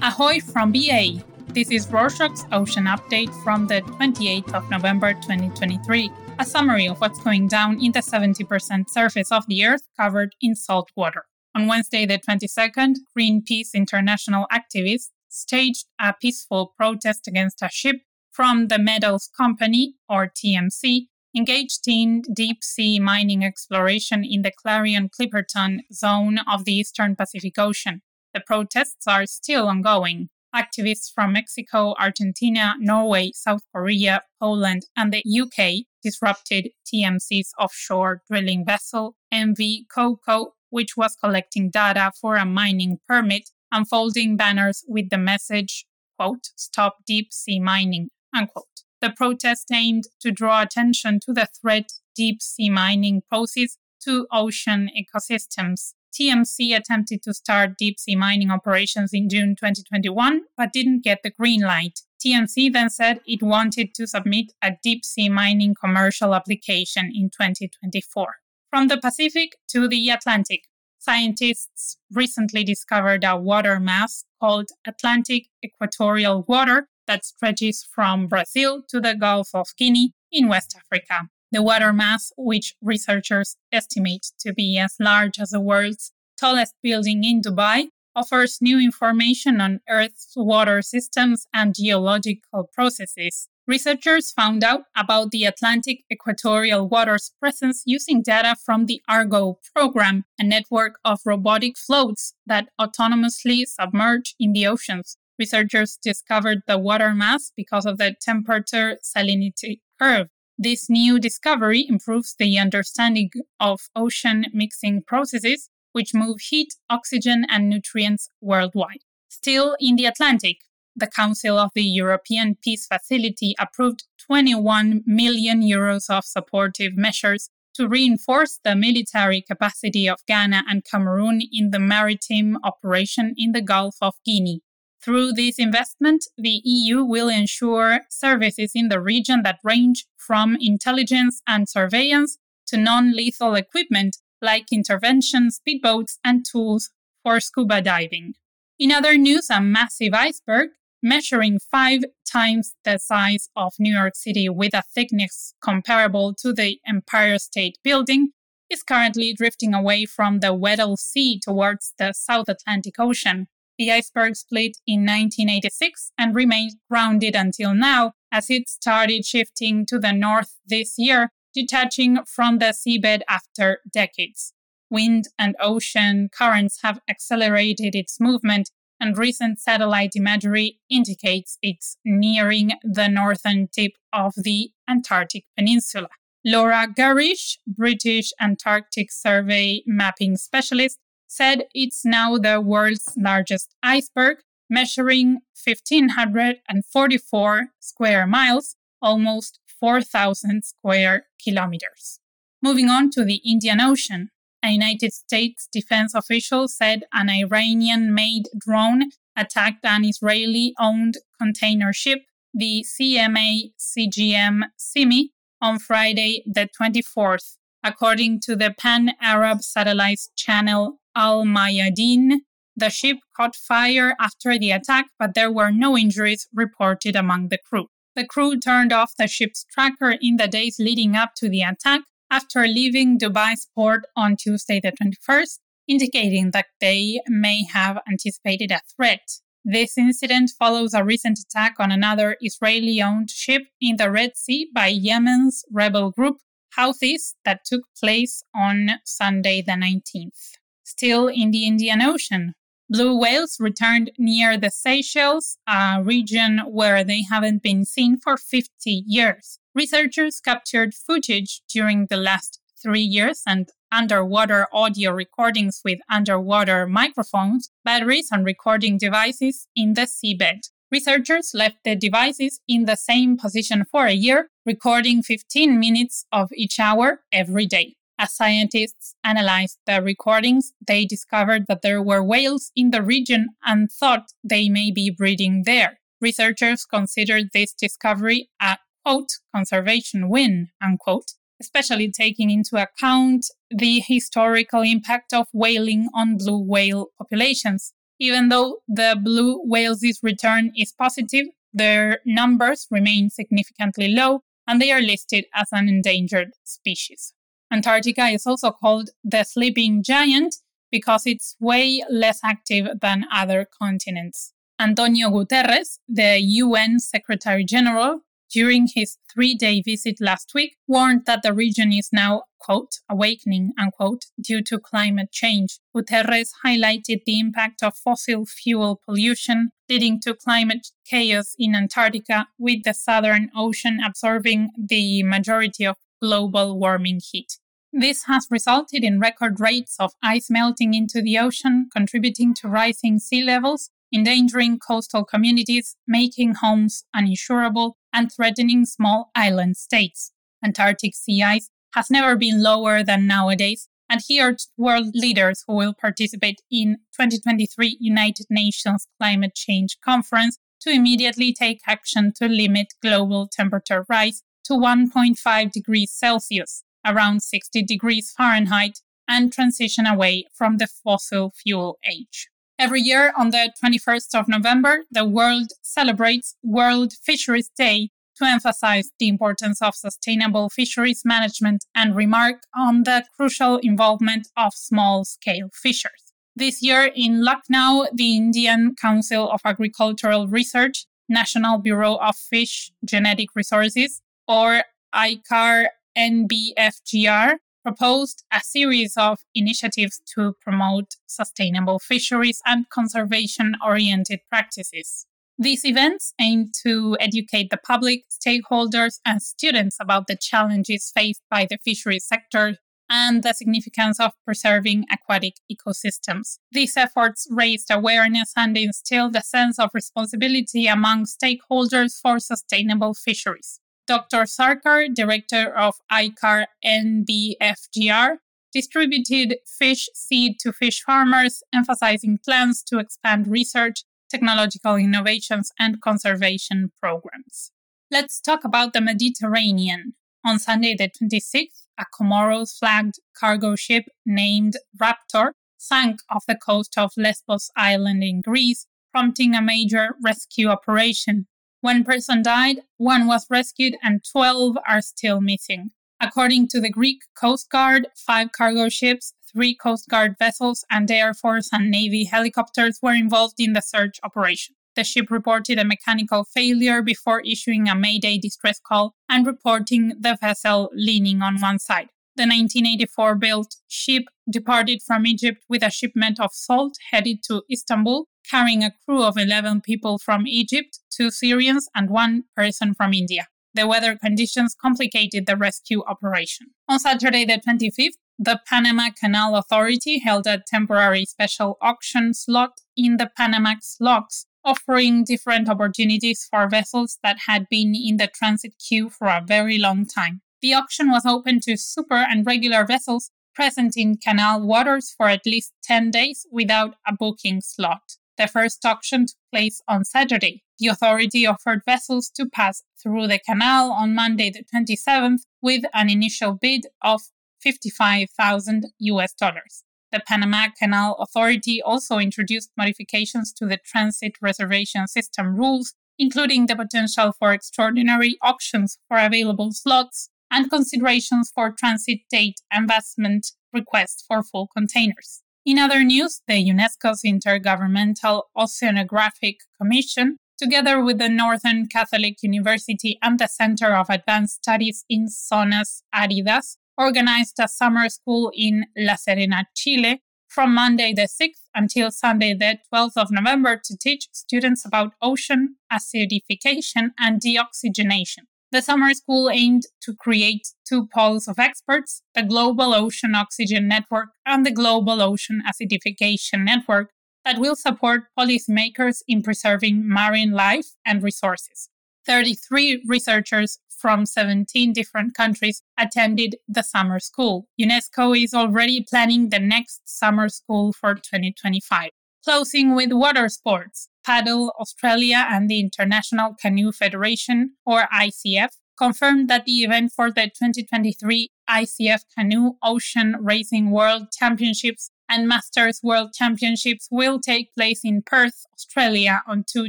Ahoy from BA! This is Rorshok's Ocean Update from the 28th of November 2023, a summary of what's going down in the 70% surface of the Earth covered in salt water. On Wednesday, the 22nd, Greenpeace International activists staged a peaceful protest against a ship from the Metals Company, or TMC, engaged in deep sea mining exploration in the Clarion Clipperton zone of the Eastern Pacific Ocean. The protests are still ongoing. Activists from Mexico, Argentina, Norway, South Korea, Poland, and the UK disrupted TMC's offshore drilling vessel, MV Coco, which was collecting data for a mining permit, unfolding banners with the message, quote, stop deep sea mining, unquote. The protest aimed to draw attention to the threat deep sea mining poses to ocean ecosystems. TMC attempted to start deep sea mining operations in June 2021, but didn't get the green light. TMC then said it wanted to submit a deep sea mining commercial application in 2024. From the Pacific to the Atlantic, scientists recently discovered a water mass called Atlantic Equatorial Water that stretches from Brazil to the Gulf of Guinea in West Africa. The water mass, which researchers estimate to be as large as the world's tallest building in Dubai, offers new information on Earth's water systems and geological processes. Researchers found out about the Atlantic equatorial water's presence using data from the Argo program, a network of robotic floats that autonomously submerge in the oceans. Researchers discovered the water mass because of the temperature salinity curve. This new discovery improves the understanding of ocean mixing processes, which move heat, oxygen, and nutrients worldwide. Still in the Atlantic, the Council of the European Peace Facility approved 21 million euros of supportive measures to reinforce the military capacity of Ghana and Cameroon in the maritime operation in the Gulf of Guinea. Through this investment, the EU will ensure services in the region that range from intelligence and surveillance to non lethal equipment like intervention speedboats and tools for scuba diving. In other news, a massive iceberg measuring five times the size of New York City with a thickness comparable to the Empire State Building is currently drifting away from the Weddell Sea towards the South Atlantic Ocean. The iceberg split in 1986 and remained grounded until now as it started shifting to the north this year, detaching from the seabed after decades. Wind and ocean currents have accelerated its movement, and recent satellite imagery indicates it's nearing the northern tip of the Antarctic Peninsula. Laura Gerrish, British Antarctic Survey mapping specialist, said it's now the world's largest iceberg, measuring 1,544 square miles, almost 4,000 square kilometers. Moving on to the Indian Ocean, a United States defense official said an Iranian made drone attacked an Israeli owned container ship, the CMA CGM Symi, on Friday, the 24th, according to the Pan Arab Satellite Channel Al Mayadeen. The ship caught fire after the attack, but there were no injuries reported among the crew. The crew turned off the ship's tracker in the days leading up to the attack after leaving Dubai's port on Tuesday, the 21st, indicating that they may have anticipated a threat. This incident follows a recent attack on another Israeli owned ship in the Red Sea by Yemen's rebel group Houthis that took place on Sunday, the 19th still in the Indian Ocean. Blue whales returned near the Seychelles, a region where they haven't been seen for 50 years. Researchers captured footage during the last three years and underwater audio recordings with underwater microphones, batteries, and recording devices in the seabed. Researchers left the devices in the same position for a year, recording 15 minutes of each hour every day. As scientists analyzed the recordings, they discovered that there were whales in the region and thought they may be breeding there. Researchers considered this discovery a quote conservation win unquote especially taking into account the historical impact of whaling on blue whale populations. Even though the blue whales' return is positive, their numbers remain significantly low and they are listed as an endangered species. Antarctica is also called the sleeping giant because it's way less active than other continents. Antonio Guterres, the UN Secretary General, during his three day visit last week, warned that the region is now, quote, awakening, unquote, due to climate change. Guterres highlighted the impact of fossil fuel pollution, leading to climate chaos in Antarctica, with the Southern Ocean absorbing the majority of global warming heat. This has resulted in record rates of ice melting into the ocean, contributing to rising sea levels, endangering coastal communities, making homes uninsurable, and threatening small island states. Antarctic sea ice has never been lower than nowadays, and he urged world leaders who will participate in 2023 United Nations Climate Change Conference to immediately take action to limit global temperature rise to 1.5 degrees Celsius around 60 degrees Fahrenheit and transition away from the fossil fuel age. Every year on the 21st of November, the world celebrates World Fisheries Day to emphasize the importance of sustainable fisheries management and remark on the crucial involvement of small scale fishers. This year in Lucknow, the Indian Council of Agricultural Research, National Bureau of Fish Genetic Resources, or ICAR NBFGR proposed a series of initiatives to promote sustainable fisheries and conservation oriented practices. These events aim to educate the public, stakeholders, and students about the challenges faced by the fisheries sector and the significance of preserving aquatic ecosystems. These efforts raised awareness and instilled a sense of responsibility among stakeholders for sustainable fisheries. Dr. Sarkar, director of ICAR NBFGR, distributed fish seed to fish farmers, emphasizing plans to expand research, technological innovations, and conservation programs. Let's talk about the Mediterranean. On Sunday, the 26th, a Comoros flagged cargo ship named Raptor sank off the coast of Lesbos Island in Greece, prompting a major rescue operation. One person died, one was rescued, and 12 are still missing. According to the Greek Coast Guard, five cargo ships, three Coast Guard vessels, and Air Force and Navy helicopters were involved in the search operation. The ship reported a mechanical failure before issuing a Mayday distress call and reporting the vessel leaning on one side. The 1984 built ship departed from Egypt with a shipment of salt headed to Istanbul carrying a crew of 11 people from Egypt, two Syrians, and one person from India. The weather conditions complicated the rescue operation. On Saturday, the 25th, the Panama Canal Authority held a temporary special auction slot in the Panamax locks, offering different opportunities for vessels that had been in the transit queue for a very long time. The auction was open to super and regular vessels present in canal waters for at least 10 days without a booking slot. The first auction took place on Saturday. The authority offered vessels to pass through the canal on Monday, the 27th, with an initial bid of 55,000 US dollars. The Panama Canal Authority also introduced modifications to the transit reservation system rules, including the potential for extraordinary auctions for available slots and considerations for transit date investment requests for full containers. In other news, the UNESCO's Intergovernmental Oceanographic Commission, together with the Northern Catholic University and the Center of Advanced Studies in Zonas Áridas, organized a summer school in La Serena, Chile, from Monday the 6th until Sunday the 12th of November to teach students about ocean acidification and deoxygenation. The summer school aimed to create two poles of experts the Global Ocean Oxygen Network and the Global Ocean Acidification Network that will support policymakers in preserving marine life and resources. 33 researchers from 17 different countries attended the summer school. UNESCO is already planning the next summer school for 2025. Closing with water sports. Paddle Australia and the International Canoe Federation, or ICF, confirmed that the event for the 2023 ICF Canoe Ocean Racing World Championships and Masters World Championships will take place in Perth, Australia on two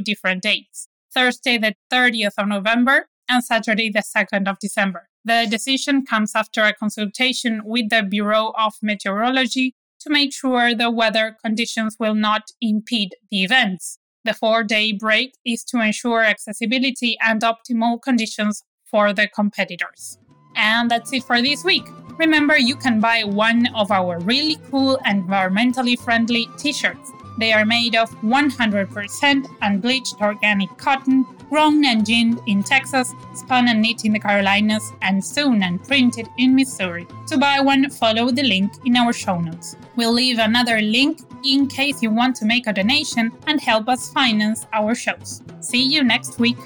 different dates Thursday, the 30th of November, and Saturday, the 2nd of December. The decision comes after a consultation with the Bureau of Meteorology to make sure the weather conditions will not impede the events. The four day break is to ensure accessibility and optimal conditions for the competitors. And that's it for this week. Remember, you can buy one of our really cool environmentally friendly t shirts. They are made of 100% unbleached organic cotton, grown and ginned in Texas, spun and knit in the Carolinas, and sewn and printed in Missouri. To buy one, follow the link in our show notes. We'll leave another link in case you want to make a donation and help us finance our shows. See you next week.